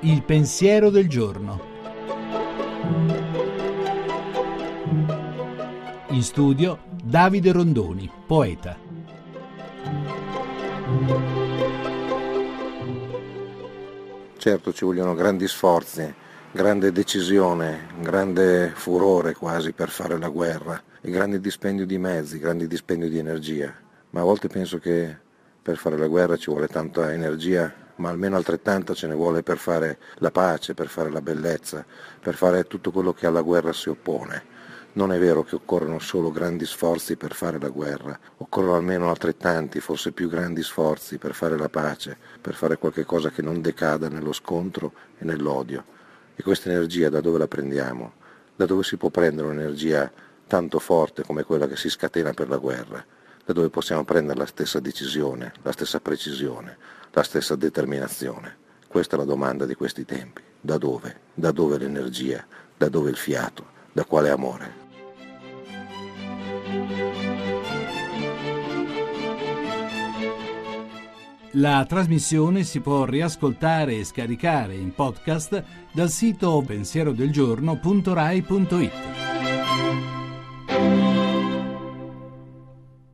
Il pensiero del giorno. In studio Davide Rondoni, poeta. Certo ci vogliono grandi sforzi, grande decisione, grande furore quasi per fare la guerra, e grande dispendio di mezzi, grande dispendio di energia. Ma a volte penso che per fare la guerra ci vuole tanta energia, ma almeno altrettanta ce ne vuole per fare la pace, per fare la bellezza, per fare tutto quello che alla guerra si oppone. Non è vero che occorrono solo grandi sforzi per fare la guerra, occorrono almeno altrettanti, forse più grandi sforzi per fare la pace, per fare qualche cosa che non decada nello scontro e nell'odio. E questa energia da dove la prendiamo? Da dove si può prendere un'energia tanto forte come quella che si scatena per la guerra? Da dove possiamo prendere la stessa decisione, la stessa precisione, la stessa determinazione? Questa è la domanda di questi tempi. Da dove? Da dove l'energia? Da dove il fiato? Da quale amore? La trasmissione si può riascoltare e scaricare in podcast dal sito pensierodelgiorno.rai.it.